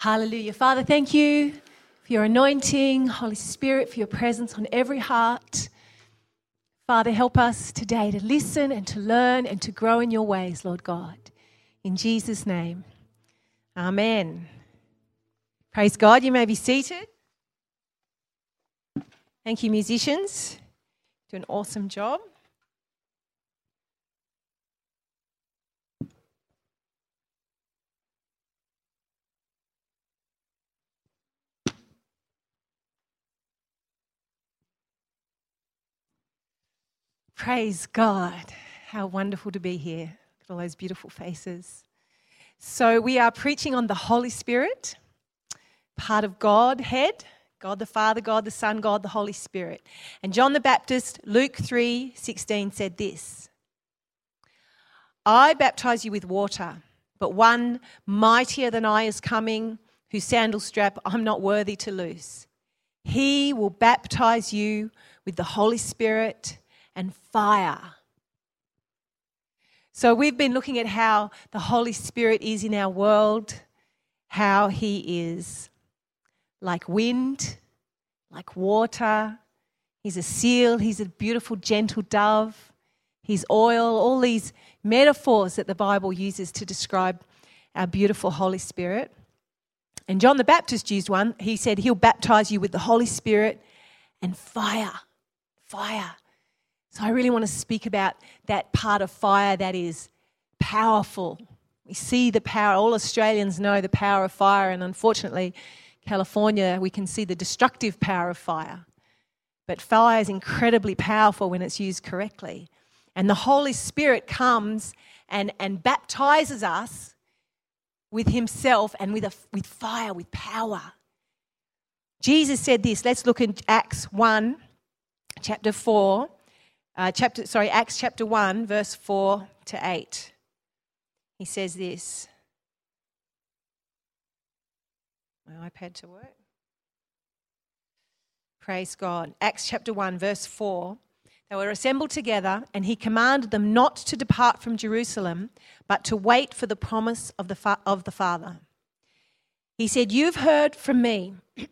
Hallelujah. Father, thank you for your anointing, Holy Spirit, for your presence on every heart. Father, help us today to listen and to learn and to grow in your ways, Lord God. In Jesus' name, Amen. Praise God. You may be seated. Thank you, musicians. Do an awesome job. Praise God. How wonderful to be here. Look at all those beautiful faces. So, we are preaching on the Holy Spirit, part of Godhead God the Father, God the Son, God the Holy Spirit. And John the Baptist, Luke 3 16, said this I baptize you with water, but one mightier than I is coming, whose sandal strap I'm not worthy to loose. He will baptize you with the Holy Spirit and fire. So, we've been looking at how the Holy Spirit is in our world, how He is like wind, like water. He's a seal, He's a beautiful, gentle dove. He's oil, all these metaphors that the Bible uses to describe our beautiful Holy Spirit. And John the Baptist used one. He said, He'll baptize you with the Holy Spirit and fire. Fire. So I really want to speak about that part of fire that is powerful. We see the power, all Australians know the power of fire, and unfortunately, California, we can see the destructive power of fire. But fire is incredibly powerful when it's used correctly. And the Holy Spirit comes and, and baptizes us with Himself and with, a, with fire, with power. Jesus said this. Let's look in Acts 1, chapter 4 uh, chapter, sorry, Acts chapter 1, verse 4 to 8. He says this. My iPad to work. Praise God. Acts chapter 1, verse 4. They were assembled together, and he commanded them not to depart from Jerusalem, but to wait for the promise of the, fa- of the Father. He said, You've heard from me.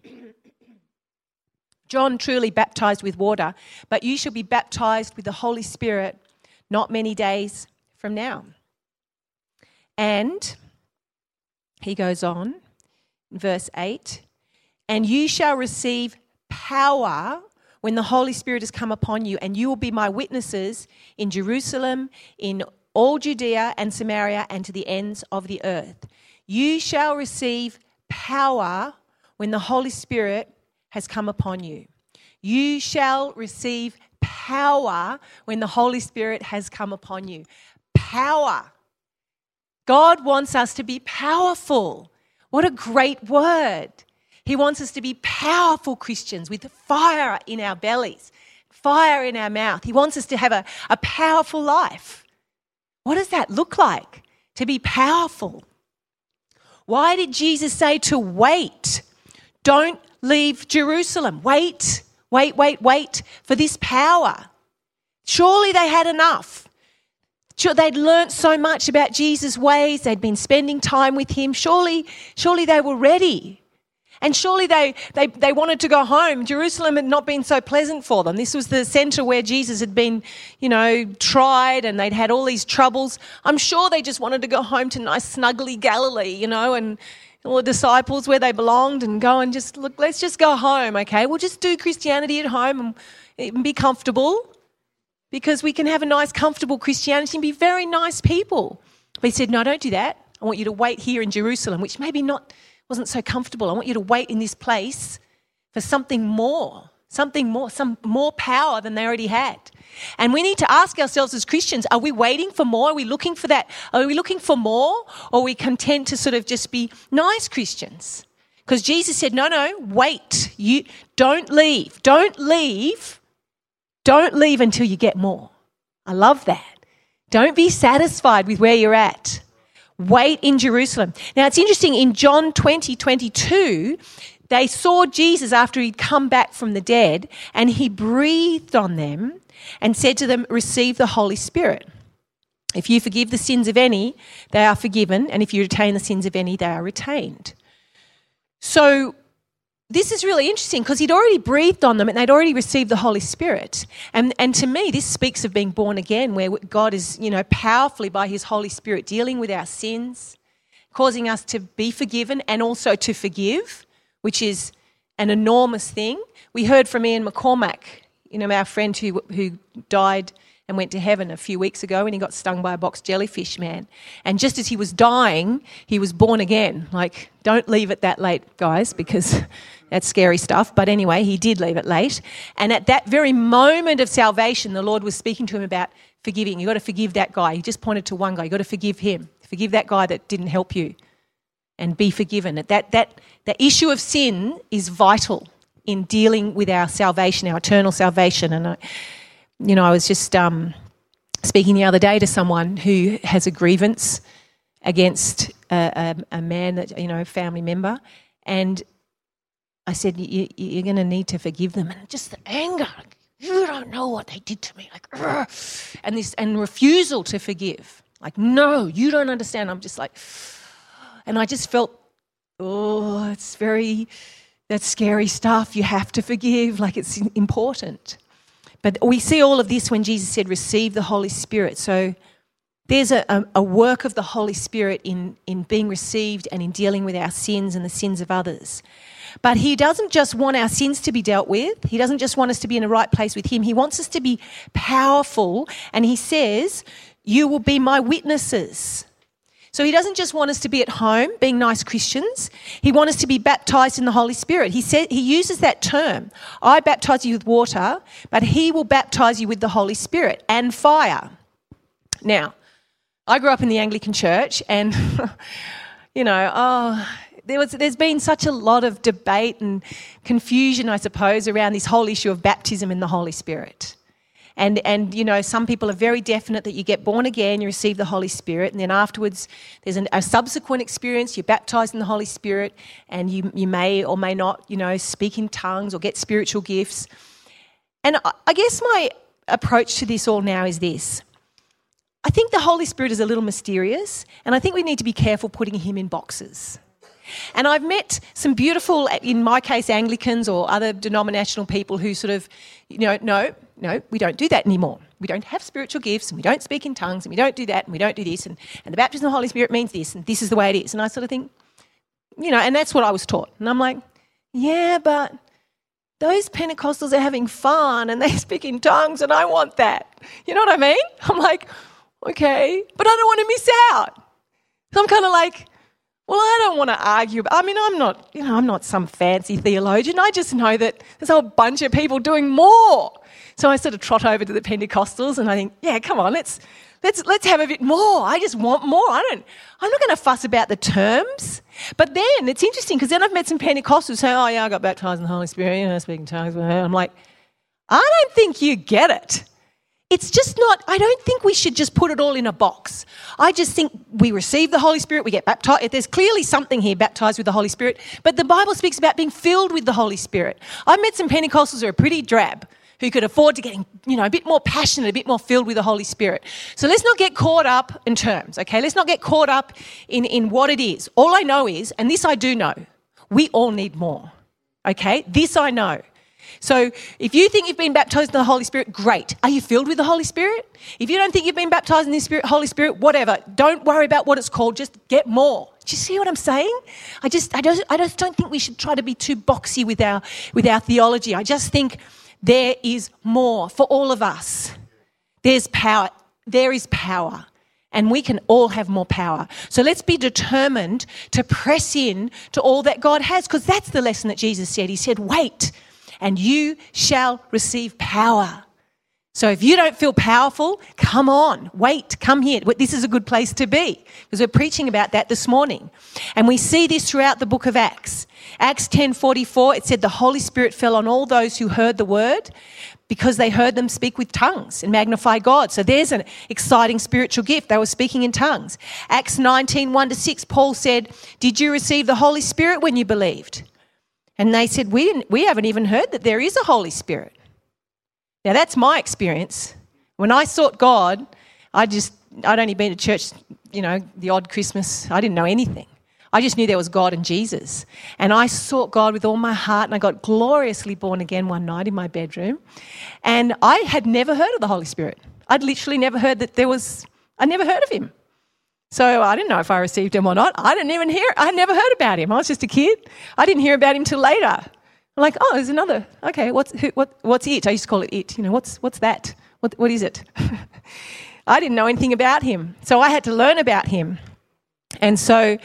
John truly baptized with water, but you shall be baptized with the Holy Spirit not many days from now. And he goes on, verse 8, and you shall receive power when the Holy Spirit has come upon you, and you will be my witnesses in Jerusalem, in all Judea and Samaria, and to the ends of the earth. You shall receive power when the Holy Spirit has come upon you. You shall receive power when the Holy Spirit has come upon you. Power. God wants us to be powerful. What a great word. He wants us to be powerful Christians with fire in our bellies, fire in our mouth. He wants us to have a, a powerful life. What does that look like? To be powerful. Why did Jesus say to wait? Don't leave Jerusalem. Wait, wait, wait, wait for this power. Surely they had enough. Sure, they'd learnt so much about Jesus' ways, they'd been spending time with him. Surely, surely they were ready. And surely they, they, they wanted to go home. Jerusalem had not been so pleasant for them. This was the center where Jesus had been, you know, tried and they'd had all these troubles. I'm sure they just wanted to go home to nice, snuggly Galilee, you know, and the disciples where they belonged and go and just look, let's just go home, okay? We'll just do Christianity at home and, and be comfortable because we can have a nice, comfortable Christianity and be very nice people. But he said, no, don't do that. I want you to wait here in Jerusalem, which maybe not wasn't so comfortable. I want you to wait in this place for something more. Something more, some more power than they already had. And we need to ask ourselves as Christians are we waiting for more? Are we looking for that? Are we looking for more? Or are we content to sort of just be nice Christians? Because Jesus said, no, no, wait. You don't leave. Don't leave. Don't leave until you get more. I love that. Don't be satisfied with where you're at. Wait in Jerusalem. Now it's interesting in John 20, 22, they saw Jesus after he'd come back from the dead and he breathed on them and said to them, Receive the Holy Spirit. If you forgive the sins of any, they are forgiven, and if you retain the sins of any, they are retained. So this is really interesting because he'd already breathed on them and they'd already received the Holy Spirit. And, and to me, this speaks of being born again, where God is, you know, powerfully by his Holy Spirit dealing with our sins, causing us to be forgiven and also to forgive, which is an enormous thing. We heard from Ian McCormack, you know, our friend who, who died and went to heaven a few weeks ago and he got stung by a box jellyfish man. And just as he was dying, he was born again. Like, don't leave it that late, guys, because that's scary stuff. But anyway, he did leave it late. And at that very moment of salvation, the Lord was speaking to him about forgiving. You've got to forgive that guy. He just pointed to one guy. You've got to forgive him. Forgive that guy that didn't help you and be forgiven. That, that, that issue of sin is vital in dealing with our salvation, our eternal salvation. And I, you know, I was just um, speaking the other day to someone who has a grievance against a, a, a man that you know, a family member, and I said, you, "You're going to need to forgive them," and just the anger. like, You don't know what they did to me, like, and this and refusal to forgive. Like, no, you don't understand. I'm just like, and I just felt, oh, it's very, that's scary stuff. You have to forgive. Like, it's important. But we see all of this when Jesus said, receive the Holy Spirit. So there's a, a, a work of the Holy Spirit in, in being received and in dealing with our sins and the sins of others. But He doesn't just want our sins to be dealt with, He doesn't just want us to be in the right place with Him. He wants us to be powerful. And He says, You will be my witnesses. So he doesn't just want us to be at home being nice Christians. He wants us to be baptized in the Holy Spirit. He said he uses that term. I baptize you with water, but he will baptize you with the Holy Spirit and fire. Now, I grew up in the Anglican church and you know, oh there was, there's been such a lot of debate and confusion, I suppose, around this whole issue of baptism in the Holy Spirit. And, and you know, some people are very definite that you get born again, you receive the Holy Spirit, and then afterwards there's an, a subsequent experience, you're baptized in the Holy Spirit, and you, you may or may not, you know, speak in tongues or get spiritual gifts. And I, I guess my approach to this all now is this. I think the Holy Spirit is a little mysterious, and I think we need to be careful putting him in boxes. And I've met some beautiful, in my case, Anglicans or other denominational people who sort of, you know, no, no, we don't do that anymore. We don't have spiritual gifts and we don't speak in tongues and we don't do that and we don't do this and, and the baptism of the Holy Spirit means this and this is the way it is. And I sort of think, you know, and that's what I was taught. And I'm like, yeah, but those Pentecostals are having fun and they speak in tongues and I want that. You know what I mean? I'm like, okay, but I don't want to miss out. So I'm kind of like, well, I don't want to argue. I mean, I'm not, you know, I'm not some fancy theologian. I just know that there's a whole bunch of people doing more. So I sort of trot over to the Pentecostals and I think, yeah, come on, let's let's let's have a bit more. I just want more. I don't. I'm not going to fuss about the terms. But then it's interesting because then I've met some Pentecostals who say, oh yeah, I got baptized in the Holy Spirit. You know, speaking tongues. I'm like, I don't think you get it. It's just not, I don't think we should just put it all in a box. I just think we receive the Holy Spirit, we get baptized. There's clearly something here, baptized with the Holy Spirit, but the Bible speaks about being filled with the Holy Spirit. I've met some Pentecostals who are pretty drab, who could afford to get, you know, a bit more passionate, a bit more filled with the Holy Spirit. So let's not get caught up in terms, okay? Let's not get caught up in, in what it is. All I know is, and this I do know, we all need more, okay? This I know. So if you think you've been baptized in the Holy Spirit, great. Are you filled with the Holy Spirit? If you don't think you've been baptized in the Spirit, Holy Spirit, whatever, don't worry about what it's called. Just get more. Do you see what I'm saying? I just, I don't, I just don't think we should try to be too boxy with our, with our theology. I just think there is more for all of us. There's power. There is power. And we can all have more power. So let's be determined to press in to all that God has, because that's the lesson that Jesus said. He said, wait and you shall receive power. So if you don't feel powerful, come on, wait, come here. This is a good place to be because we're preaching about that this morning. And we see this throughout the book of Acts. Acts 10:44 it said the Holy Spirit fell on all those who heard the word because they heard them speak with tongues and magnify God. So there's an exciting spiritual gift. They were speaking in tongues. Acts 19, 1 to 6, Paul said, Did you receive the Holy Spirit when you believed? And they said, We, didn't, we haven't even heard that there is a Holy Spirit. Now that's my experience. When I sought God, I just, I'd only been to church, you know, the odd Christmas. I didn't know anything. I just knew there was God and Jesus. And I sought God with all my heart, and I got gloriously born again one night in my bedroom. And I had never heard of the Holy Spirit. I'd literally never heard that there was, I never heard of him. So I didn't know if I received him or not. I didn't even hear, I never heard about him. I was just a kid. I didn't hear about him till later. I'm like, oh, there's another. Okay, what's, who, what, what's it? I used to call it it. You know, what's, what's that? What, what is it? I didn't know anything about him. So I had to learn about him. And so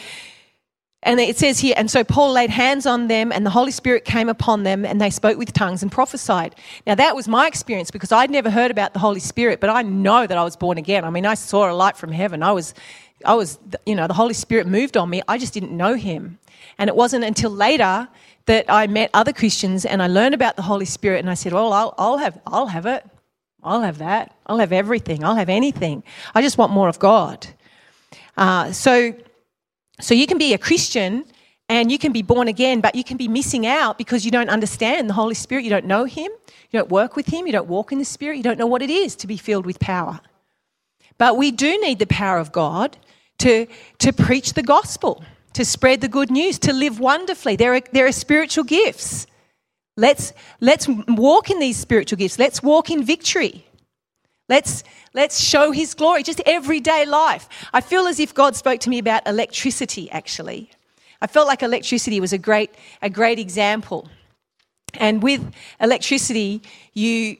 and it says here, and so Paul laid hands on them, and the Holy Spirit came upon them, and they spoke with tongues and prophesied. Now, that was my experience because I'd never heard about the Holy Spirit, but I know that I was born again. I mean, I saw a light from heaven. I was, I was, you know, the Holy Spirit moved on me. I just didn't know him. And it wasn't until later that I met other Christians and I learned about the Holy Spirit, and I said, well, I'll, I'll have, I'll have it. I'll have that. I'll have everything. I'll have anything. I just want more of God. Uh, so, so you can be a Christian and you can be born again, but you can be missing out because you don't understand the Holy Spirit. You don't know Him. You don't work with Him. You don't walk in the Spirit. You don't know what it is to be filled with power. But we do need the power of God to, to preach the gospel, to spread the good news, to live wonderfully. There are, there are spiritual gifts. Let's, let's walk in these spiritual gifts. Let's walk in victory. Let's, let's show his glory, just everyday life. I feel as if God spoke to me about electricity, actually. I felt like electricity was a great, a great example. And with electricity, you,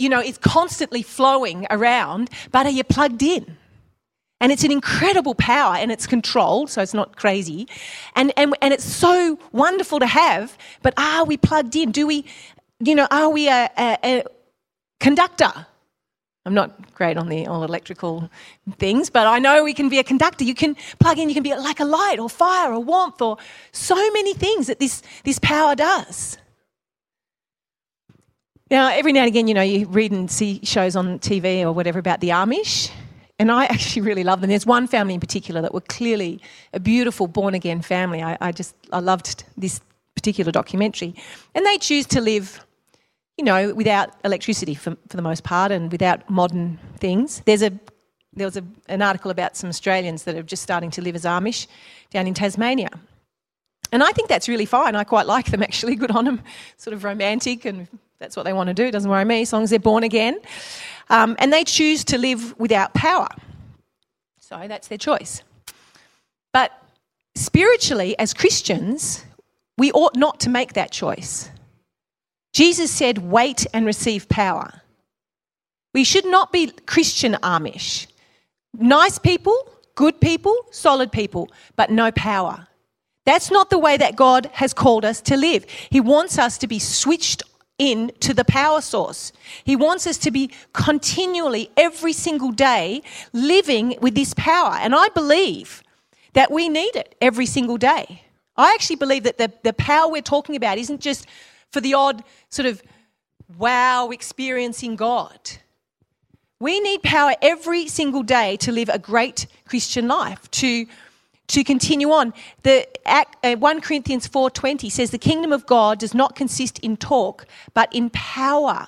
you know, it's constantly flowing around, but are you plugged in? And it's an incredible power and it's controlled, so it's not crazy. And, and, and it's so wonderful to have, but are we plugged in? Do we, you know, are we a, a, a conductor? I'm not great on the all electrical things, but I know we can be a conductor. You can plug in, you can be like a light or fire or warmth or so many things that this, this power does. Now, every now and again, you know, you read and see shows on TV or whatever about the Amish, and I actually really love them. There's one family in particular that were clearly a beautiful born again family. I, I just, I loved this particular documentary. And they choose to live you know, without electricity for, for the most part and without modern things. There's a, there was a, an article about some Australians that are just starting to live as Amish down in Tasmania. And I think that's really fine. I quite like them actually. Good on them. Sort of romantic, and that's what they want to do. Doesn't worry me as long as they're born again. Um, and they choose to live without power. So that's their choice. But spiritually, as Christians, we ought not to make that choice. Jesus said, wait and receive power. We should not be Christian Amish. Nice people, good people, solid people, but no power. That's not the way that God has called us to live. He wants us to be switched in to the power source. He wants us to be continually, every single day, living with this power. And I believe that we need it every single day. I actually believe that the, the power we're talking about isn't just for the odd sort of wow experiencing God. We need power every single day to live a great Christian life, to, to continue on. The, uh, 1 Corinthians 4.20 says, the kingdom of God does not consist in talk, but in power.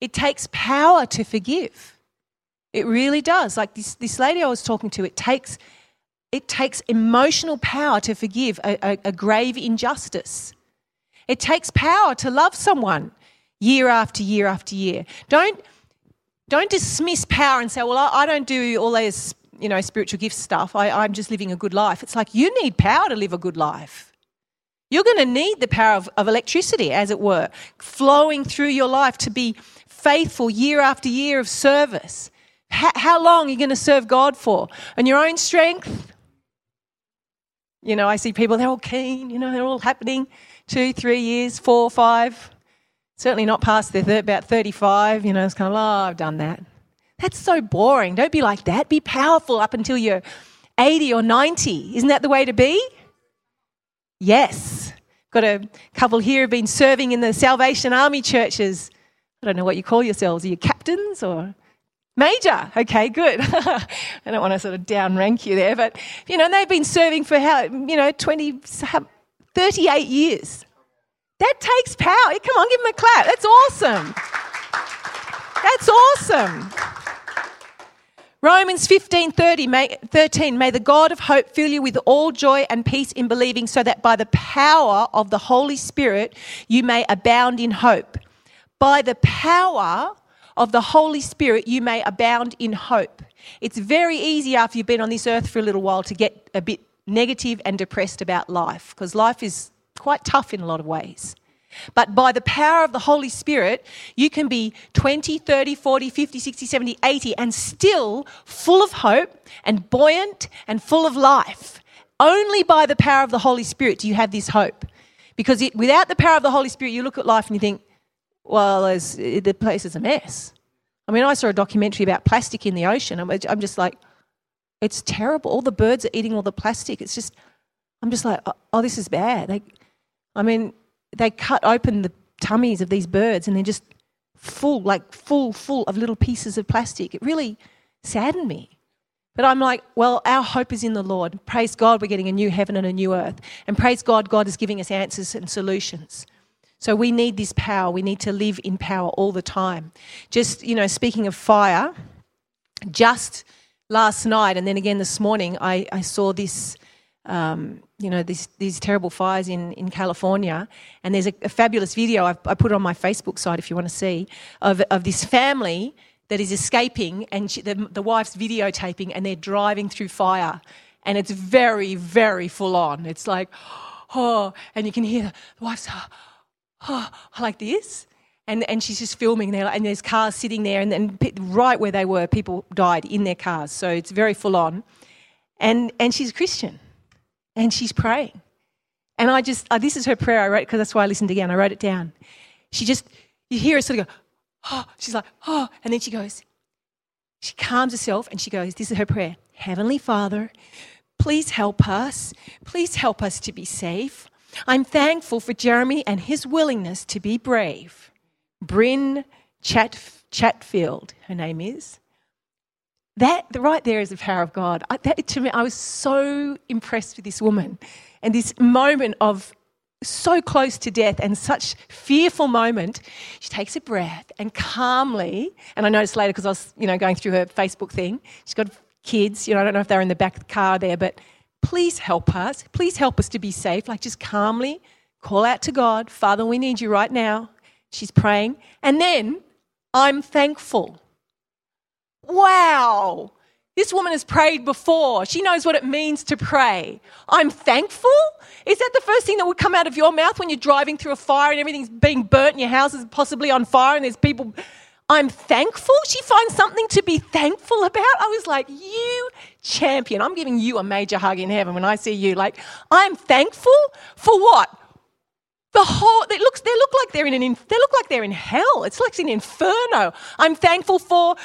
It takes power to forgive. It really does. Like this, this lady I was talking to, it takes, it takes emotional power to forgive a, a, a grave injustice. It takes power to love someone year after year after year. Don't, don't dismiss power and say, well, I, don't do all those you know, spiritual gift stuff. I, I'm just living a good life. It's like you need power to live a good life. You're going to need the power of, of electricity, as it were, flowing through your life to be faithful year after year of service. H- how long are you going to serve God for? On your own strength? You know, I see people, they're all keen, you know, they're all happening two, three years, four, five. Certainly not past the th- about 35. You know, it's kind of, oh, I've done that. That's so boring. Don't be like that. Be powerful up until you're 80 or 90. Isn't that the way to be? Yes. Got a couple here who've been serving in the Salvation Army churches. I don't know what you call yourselves. Are you captains or major? Okay, good. I don't want to sort of down rank you there, but you know, they've been serving for how, you know, 20, 38 years. That takes power. Come on, give them a clap. That's awesome. That's awesome. Romans 15 30, may, 13, may the God of hope fill you with all joy and peace in believing, so that by the power of the Holy Spirit you may abound in hope. By the power of the Holy Spirit you may abound in hope. It's very easy after you've been on this earth for a little while to get a bit negative and depressed about life, because life is quite tough in a lot of ways. But by the power of the Holy Spirit, you can be 20, 30, 40, 50, 60, 70, 80 and still full of hope and buoyant and full of life. Only by the power of the Holy Spirit do you have this hope. Because it, without the power of the Holy Spirit, you look at life and you think, well, there's, eh, the place is a mess. I mean, I saw a documentary about plastic in the ocean. I'm, I'm just like, it's terrible. All the birds are eating all the plastic. It's just, I'm just like, oh, oh this is bad. Like, I mean, they cut open the tummies of these birds and they're just full, like full, full of little pieces of plastic. It really saddened me. But I'm like, well, our hope is in the Lord. Praise God, we're getting a new heaven and a new earth. And praise God, God is giving us answers and solutions. So we need this power. We need to live in power all the time. Just, you know, speaking of fire, just last night and then again this morning, I, I saw this um, you know, these, these terrible fires in, in California. And there's a, a fabulous video, I've, I put on my Facebook site if you want to see, of, of this family that is escaping and she, the, the wife's videotaping and they're driving through fire. And it's very, very full on. It's like, oh, and you can hear the wife's, oh, oh like this. And, and she's just filming there, and there's cars sitting there, and then right where they were, people died in their cars. So it's very full on. And, and she's a Christian and she's praying. And I just, uh, this is her prayer I wrote, because that's why I listened again. I wrote it down. She just, you hear her sort of go, oh, she's like, oh, and then she goes, she calms herself and she goes, this is her prayer Heavenly Father, please help us. Please help us to be safe. I'm thankful for Jeremy and his willingness to be brave. Bryn Chat, Chatfield, her name is. That right there is the power of God. I, that, to me, I was so impressed with this woman and this moment of so close to death and such fearful moment. She takes a breath and calmly, and I noticed later because I was, you know, going through her Facebook thing. She's got kids. You know, I don't know if they're in the back of the car there, but please help us. Please help us to be safe. Like just calmly call out to God, Father, we need you right now. She's praying, and then I'm thankful. Wow. This woman has prayed before. She knows what it means to pray. I'm thankful. Is that the first thing that would come out of your mouth when you're driving through a fire and everything's being burnt and your house is possibly on fire and there's people? I'm thankful. She finds something to be thankful about. I was like, you champion. I'm giving you a major hug in heaven when I see you. Like, I'm thankful for what? The whole they look like they're in an they look like they're in hell. It's like an inferno. I'm thankful for,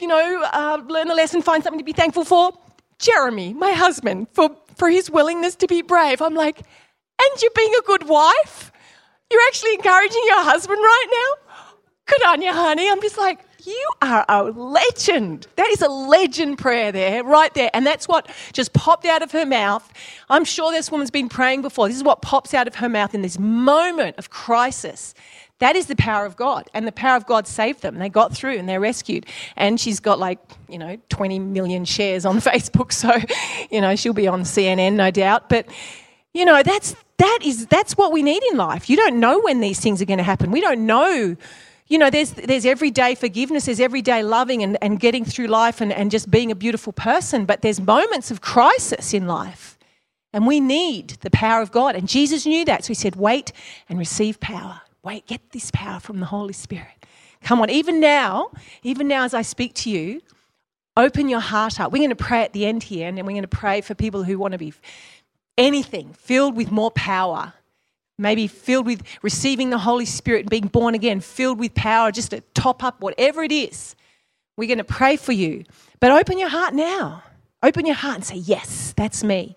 you know, uh, learn a lesson, find something to be thankful for. Jeremy, my husband, for for his willingness to be brave. I'm like, and you're being a good wife. You're actually encouraging your husband right now. Good on you, honey. I'm just like, you are a legend. That is a legend prayer there, right there. And that's what just popped out of her mouth. I'm sure this woman's been praying before. This is what pops out of her mouth in this moment of crisis. That is the power of God. And the power of God saved them. They got through and they're rescued. And she's got like, you know, 20 million shares on Facebook. So, you know, she'll be on CNN, no doubt. But, you know, that's, that is, that's what we need in life. You don't know when these things are going to happen. We don't know you know, there's, there's everyday forgiveness, there's everyday loving and, and getting through life and, and just being a beautiful person, but there's moments of crisis in life. And we need the power of God. And Jesus knew that. So he said, wait and receive power. Wait, get this power from the Holy Spirit. Come on, even now, even now as I speak to you, open your heart up. We're going to pray at the end here, and then we're going to pray for people who want to be anything filled with more power maybe filled with receiving the Holy Spirit and being born again, filled with power, just to top up whatever it is. We're going to pray for you. But open your heart now. Open your heart and say, Yes, that's me.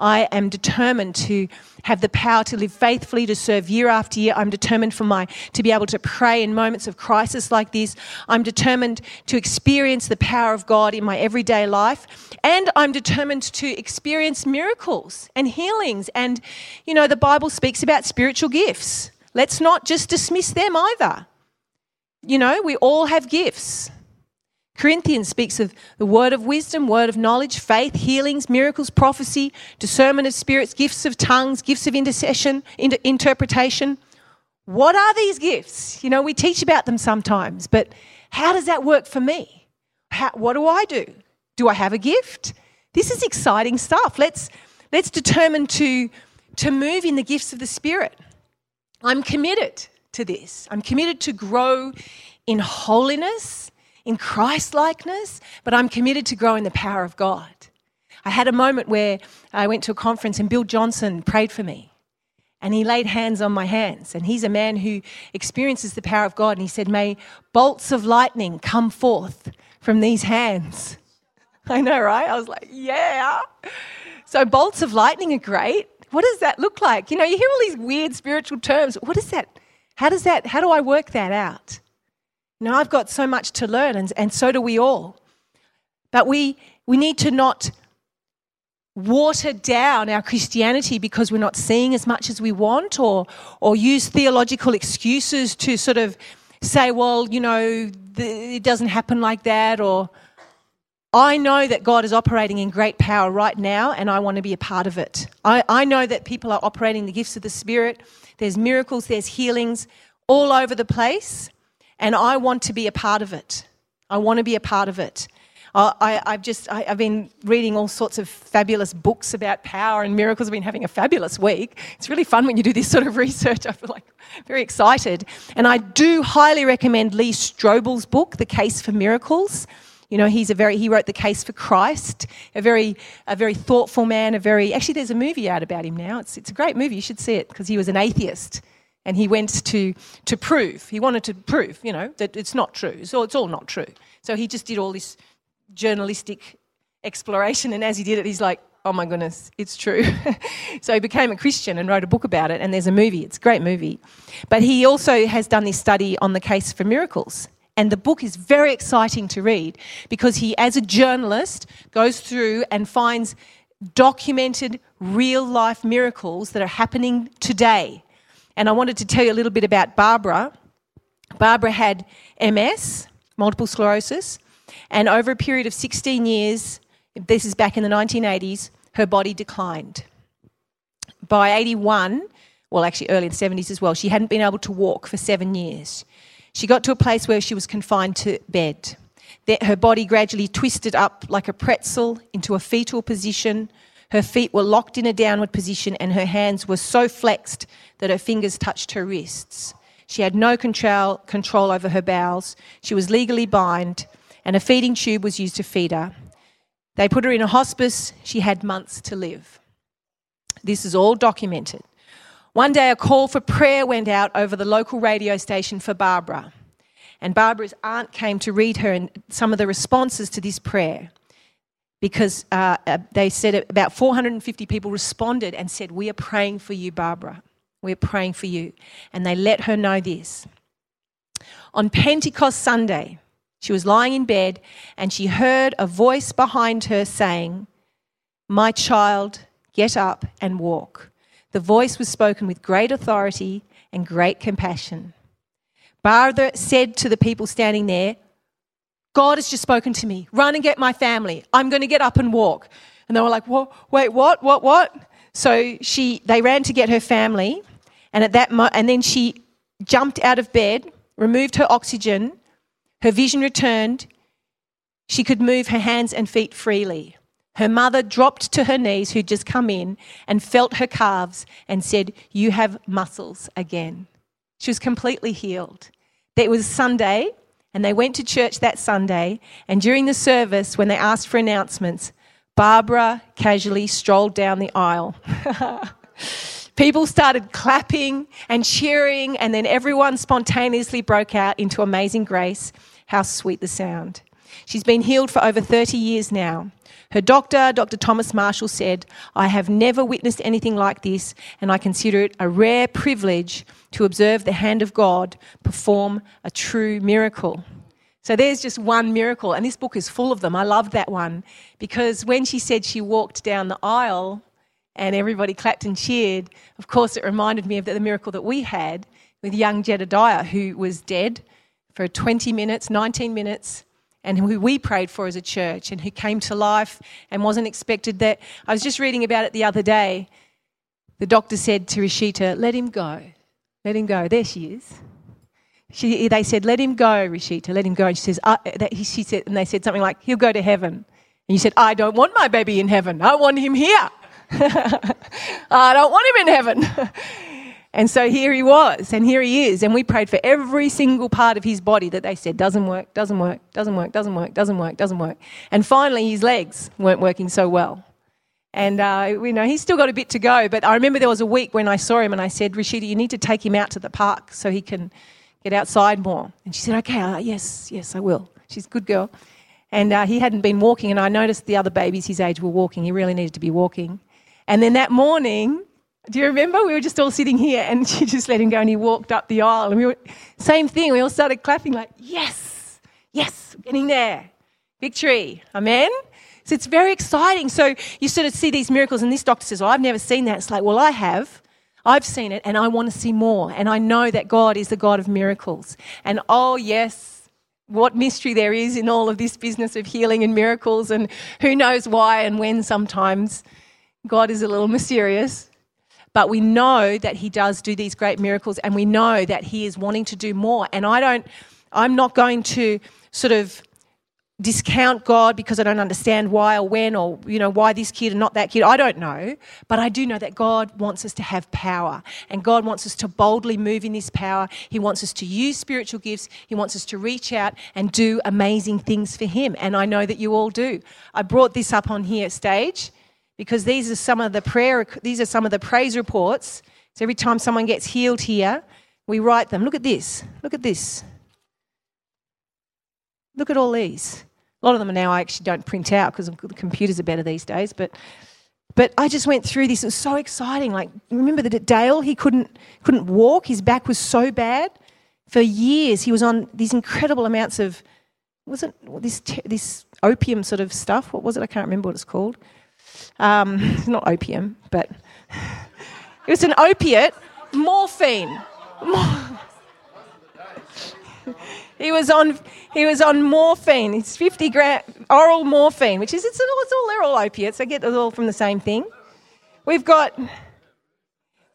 I am determined to have the power to live faithfully, to serve year after year. I'm determined for my to be able to pray in moments of crisis like this. I'm determined to experience the power of God in my everyday life. And I'm determined to experience miracles and healings. And, you know, the Bible speaks about spiritual gifts. Let's not just dismiss them either. You know, we all have gifts. Corinthians speaks of the word of wisdom, word of knowledge, faith, healings, miracles, prophecy, discernment of spirits, gifts of tongues, gifts of intercession, inter- interpretation. What are these gifts? You know, we teach about them sometimes, but how does that work for me? How, what do I do? Do I have a gift? This is exciting stuff. Let's let's determine to to move in the gifts of the Spirit. I'm committed to this. I'm committed to grow in holiness in Christ likeness, but I'm committed to grow in the power of God. I had a moment where I went to a conference and Bill Johnson prayed for me. And he laid hands on my hands. And he's a man who experiences the power of God. And he said, May bolts of lightning come forth from these hands. I know, right? I was like, Yeah. So, bolts of lightning are great. What does that look like? You know, you hear all these weird spiritual terms. What is that? How does that, how do I work that out? Now, I've got so much to learn, and, and so do we all. But we, we need to not water down our Christianity because we're not seeing as much as we want, or, or use theological excuses to sort of say, well, you know, the, it doesn't happen like that, or I know that God is operating in great power right now, and I want to be a part of it. I, I know that people are operating the gifts of the Spirit. There's miracles, there's healings all over the place and I want to be a part of it. I want to be a part of it. I, have just I, have been reading all sorts of fabulous books about power and miracles. I've been having a fabulous week. It's really fun when you do this sort of research. I feel like very excited, and I do highly recommend Lee Strobel's book, The Case for Miracles. You know, he's a very he wrote The Case for Christ, a very a very thoughtful man. A very actually, there's a movie out about him now. It's it's a great movie. You should see it because he was an atheist and he went to, to prove, he wanted to prove, you know, that it's not true. So it's all not true. So he just did all this journalistic exploration, and as he did it, he's like, oh my goodness, it's true. so he became a Christian and wrote a book about it, and there's a movie. It's a great movie. But he also has done this study on the case for miracles. And the book is very exciting to read because he, as a journalist, goes through and finds documented real life miracles that are happening today and I wanted to tell you a little bit about Barbara. Barbara had MS, multiple sclerosis, and over a period of 16 years, this is back in the 1980s, her body declined. By 81, well, actually early in the 70s as well, she hadn't been able to walk for seven years. She got to a place where she was confined to bed. Her body gradually twisted up like a pretzel into a fetal position. Her feet were locked in a downward position, and her hands were so flexed that her fingers touched her wrists. She had no control, control over her bowels. She was legally blind, and a feeding tube was used to feed her. They put her in a hospice. She had months to live. This is all documented. One day, a call for prayer went out over the local radio station for Barbara. And Barbara's aunt came to read her some of the responses to this prayer because uh, uh, they said about 450 people responded and said, We are praying for you, Barbara. We're praying for you. And they let her know this. On Pentecost Sunday, she was lying in bed and she heard a voice behind her saying, My child, get up and walk. The voice was spoken with great authority and great compassion. Barbara said to the people standing there, God has just spoken to me. Run and get my family. I'm going to get up and walk. And they were like, what? Wait, what? What? What? So she, they ran to get her family, and at that, mo- and then she jumped out of bed, removed her oxygen, her vision returned. She could move her hands and feet freely. Her mother dropped to her knees, who'd just come in, and felt her calves and said, You have muscles again. She was completely healed. It was Sunday, and they went to church that Sunday. And during the service, when they asked for announcements, Barbara casually strolled down the aisle. People started clapping and cheering, and then everyone spontaneously broke out into amazing grace. How sweet the sound. She's been healed for over 30 years now. Her doctor, Dr. Thomas Marshall, said, I have never witnessed anything like this, and I consider it a rare privilege to observe the hand of God perform a true miracle. So there's just one miracle, and this book is full of them. I loved that one because when she said she walked down the aisle and everybody clapped and cheered, of course, it reminded me of the miracle that we had with young Jedediah, who was dead for 20 minutes, 19 minutes, and who we prayed for as a church and who came to life and wasn't expected that. I was just reading about it the other day. The doctor said to Rashita, Let him go. Let him go. There she is. She, they said, "Let him go, Rashita. Let him go." And she says, uh, that, she said, and they said something like, "He'll go to heaven." And you said, "I don't want my baby in heaven. I want him here. I don't want him in heaven." and so here he was, and here he is, and we prayed for every single part of his body that they said doesn't work, doesn't work, doesn't work, doesn't work, doesn't work, doesn't work. And finally, his legs weren't working so well. And, uh, you know, he's still got a bit to go. But I remember there was a week when I saw him and I said, Rashida, you need to take him out to the park so he can get outside more. And she said, okay, uh, yes, yes, I will. She's a good girl. And uh, he hadn't been walking, and I noticed the other babies his age were walking. He really needed to be walking. And then that morning, do you remember? We were just all sitting here, and she just let him go, and he walked up the aisle. And we were, same thing, we all started clapping, like, yes, yes, getting there. Victory. Amen? So it's very exciting. So you sort of see these miracles, and this doctor says, Well, I've never seen that. It's like, Well, I have. I've seen it, and I want to see more. And I know that God is the God of miracles. And oh, yes, what mystery there is in all of this business of healing and miracles, and who knows why and when sometimes God is a little mysterious. But we know that He does do these great miracles, and we know that He is wanting to do more. And I don't, I'm not going to sort of discount God because I don't understand why or when or you know why this kid and not that kid. I don't know, but I do know that God wants us to have power and God wants us to boldly move in this power. He wants us to use spiritual gifts. He wants us to reach out and do amazing things for him and I know that you all do. I brought this up on here stage because these are some of the prayer these are some of the praise reports. So every time someone gets healed here, we write them. Look at this. Look at this. Look at all these. A lot of them now I actually don't print out because the computers are better these days. But but I just went through this. It was so exciting. Like remember that at Dale he couldn't couldn't walk. His back was so bad. For years he was on these incredible amounts of wasn't this this opium sort of stuff. What was it? I can't remember what it's called. Um, it's not opium, but it was an opiate, morphine. He was on he was on morphine. It's 50 gram oral morphine, which is it's all, it's all they're all opiates. I get it all from the same thing. We've got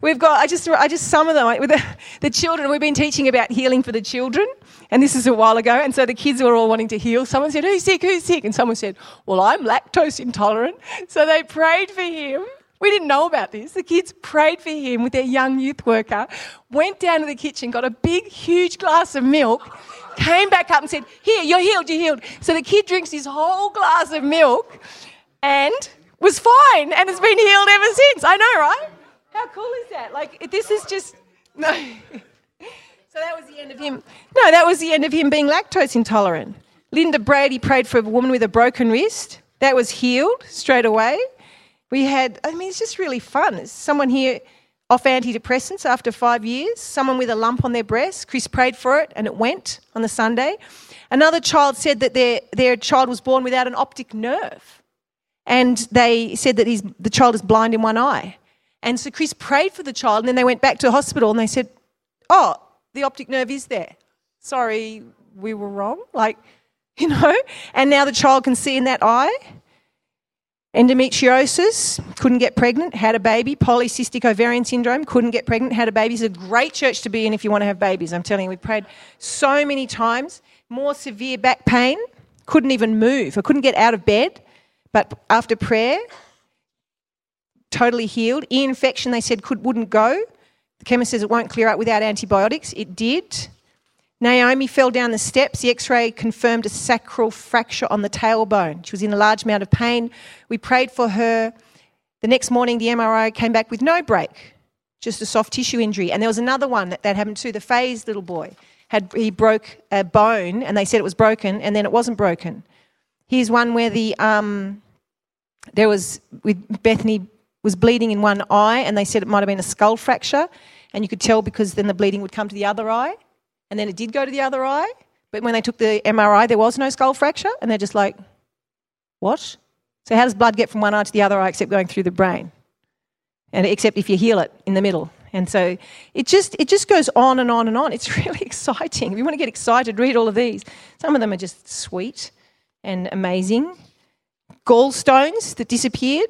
we've got I just I just some of them with the, the children. We've been teaching about healing for the children, and this is a while ago. And so the kids were all wanting to heal. Someone said, "Who's sick? Who's sick?" And someone said, "Well, I'm lactose intolerant." So they prayed for him. We didn't know about this. The kids prayed for him with their young youth worker, went down to the kitchen, got a big, huge glass of milk, came back up and said, Here, you're healed, you're healed. So the kid drinks his whole glass of milk and was fine and has been healed ever since. I know, right? How cool is that? Like, this is just. No. So that was the end of him. No, that was the end of him being lactose intolerant. Linda Brady prayed for a woman with a broken wrist. That was healed straight away. We had, I mean, it's just really fun. There's someone here off antidepressants after five years, someone with a lump on their breast. Chris prayed for it and it went on the Sunday. Another child said that their, their child was born without an optic nerve. And they said that the child is blind in one eye. And so Chris prayed for the child, and then they went back to the hospital and they said, Oh, the optic nerve is there. Sorry, we were wrong. Like, you know, and now the child can see in that eye. Endometriosis, couldn't get pregnant, had a baby. Polycystic ovarian syndrome, couldn't get pregnant, had a baby. It's a great church to be in if you want to have babies. I'm telling you, we prayed so many times. More severe back pain, couldn't even move. I couldn't get out of bed. But after prayer, totally healed. Ear infection, they said, could, wouldn't go. The chemist says it won't clear up without antibiotics. It did. Naomi fell down the steps. The x ray confirmed a sacral fracture on the tailbone. She was in a large amount of pain. We prayed for her. The next morning, the MRI came back with no break. just a soft tissue injury. And there was another one that, that happened to the phased little boy. Had he broke a bone, and they said it was broken, and then it wasn't broken. Here's one where the um, there was with Bethany was bleeding in one eye, and they said it might have been a skull fracture, and you could tell because then the bleeding would come to the other eye, and then it did go to the other eye. But when they took the MRI, there was no skull fracture, and they're just like, what? So how does blood get from one eye to the other eye except going through the brain? And except if you heal it in the middle. And so it just it just goes on and on and on. It's really exciting. If you want to get excited, read all of these. Some of them are just sweet and amazing. Gallstones that disappeared.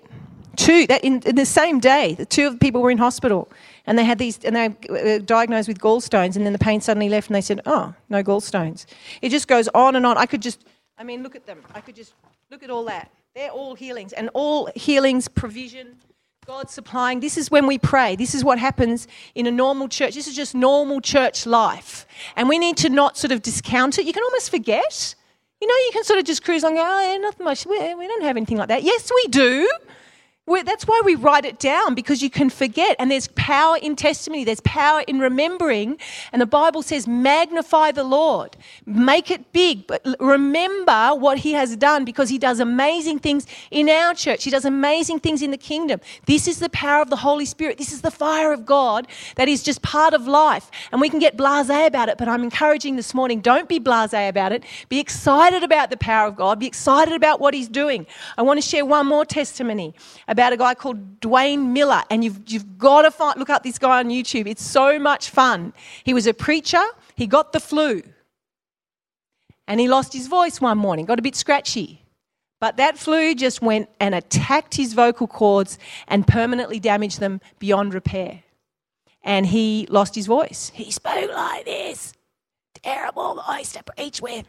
Two that in, in the same day, the two of the people were in hospital and they had these and they were diagnosed with gallstones and then the pain suddenly left and they said, "Oh, no gallstones." It just goes on and on. I could just I mean, look at them. I could just look at all that. They're all healings and all healings provision God supplying. This is when we pray. This is what happens in a normal church. This is just normal church life. And we need to not sort of discount it. You can almost forget. You know, you can sort of just cruise on, go, oh, yeah, nothing much. We, we don't have anything like that. Yes, we do. We that's why we write it down because you can forget. And there's power in testimony, there's power in remembering. And the Bible says, magnify the Lord, make it big, but remember what He has done because He does amazing things in our church. He does amazing things in the kingdom. This is the power of the Holy Spirit. This is the fire of God that is just part of life. And we can get blase about it, but I'm encouraging this morning don't be blase about it. Be excited about the power of God, be excited about what He's doing. I want to share one more testimony about a guy called Duane Miller, and you've, you've got to find, look up this guy on YouTube. It's so much fun. He was a preacher, he got the flu, and he lost his voice one morning, got a bit scratchy. But that flu just went and attacked his vocal cords and permanently damaged them beyond repair. And he lost his voice. He spoke like this. Terrible voice to preach with.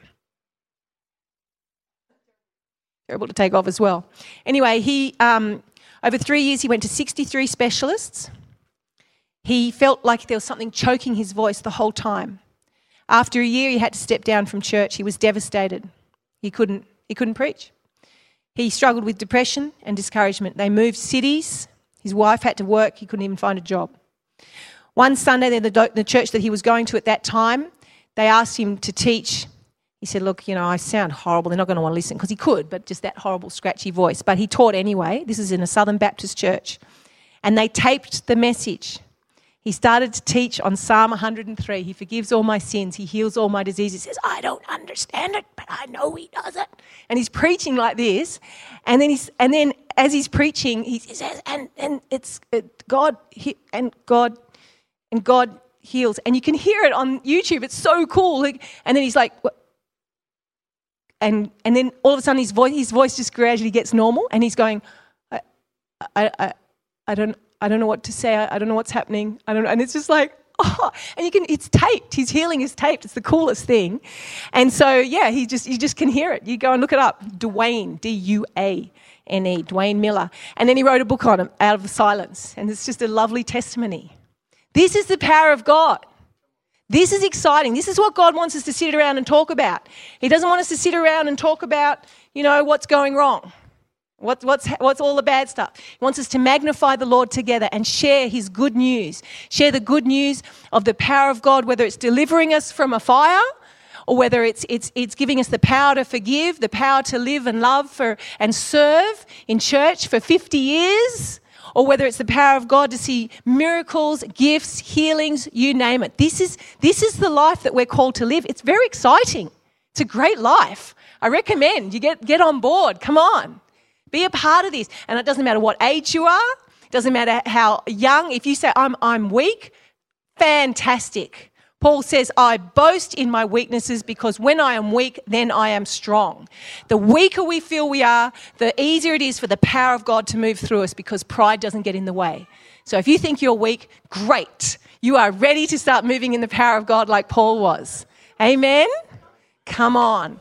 Terrible to take off as well. Anyway, he um, over three years he went to 63 specialists. He felt like there was something choking his voice the whole time. After a year, he had to step down from church. He was devastated. He couldn't, he couldn't preach. He struggled with depression and discouragement. They moved cities. His wife had to work. He couldn't even find a job. One Sunday, the, the church that he was going to at that time, they asked him to teach. He said, Look, you know, I sound horrible. They're not going to want to listen because he could, but just that horrible, scratchy voice. But he taught anyway. This is in a Southern Baptist church. And they taped the message. He started to teach on Psalm 103. He forgives all my sins. He heals all my diseases. He says, I don't understand it, but I know he does it. And he's preaching like this. And then, he's, and then as he's preaching, he says, and, and it's it, God, he, and God, and God heals. And you can hear it on YouTube. It's so cool. And then he's like? And and then all of a sudden his voice his voice just gradually gets normal and he's going I I I, I don't I don't know what to say. I, I don't know what's happening. I don't know. And it's just like oh and you can it's taped. His healing is taped. It's the coolest thing. And so yeah he just you just can hear it. You go and look it up. Duane D U A N E Duane Miller. And then he wrote a book on him out of the silence. And it's just a lovely testimony. This is the power of God this is exciting. This is what God wants us to sit around and talk about. He doesn't want us to sit around and talk about, you know, what's going wrong. What, what's, what's all the bad stuff? He wants us to magnify the Lord together and share His good news. Share the good news of the power of God, whether it's delivering us from a fire or whether it's, it's, it's giving us the power to forgive, the power to live and love for, and serve in church for 50 years or whether it's the power of God to see miracles, gifts, healings, you name it. This is, this is the life that we're called to live. It's very exciting. It's a great life. I recommend you get, get on board. Come on. Be a part of this. And it doesn't matter what age you are, it doesn't matter how young. If you say, I'm, I'm weak, fantastic. Paul says, I boast in my weaknesses because when I am weak, then I am strong. The weaker we feel we are, the easier it is for the power of God to move through us because pride doesn't get in the way. So if you think you're weak, great. You are ready to start moving in the power of God like Paul was. Amen? Come on.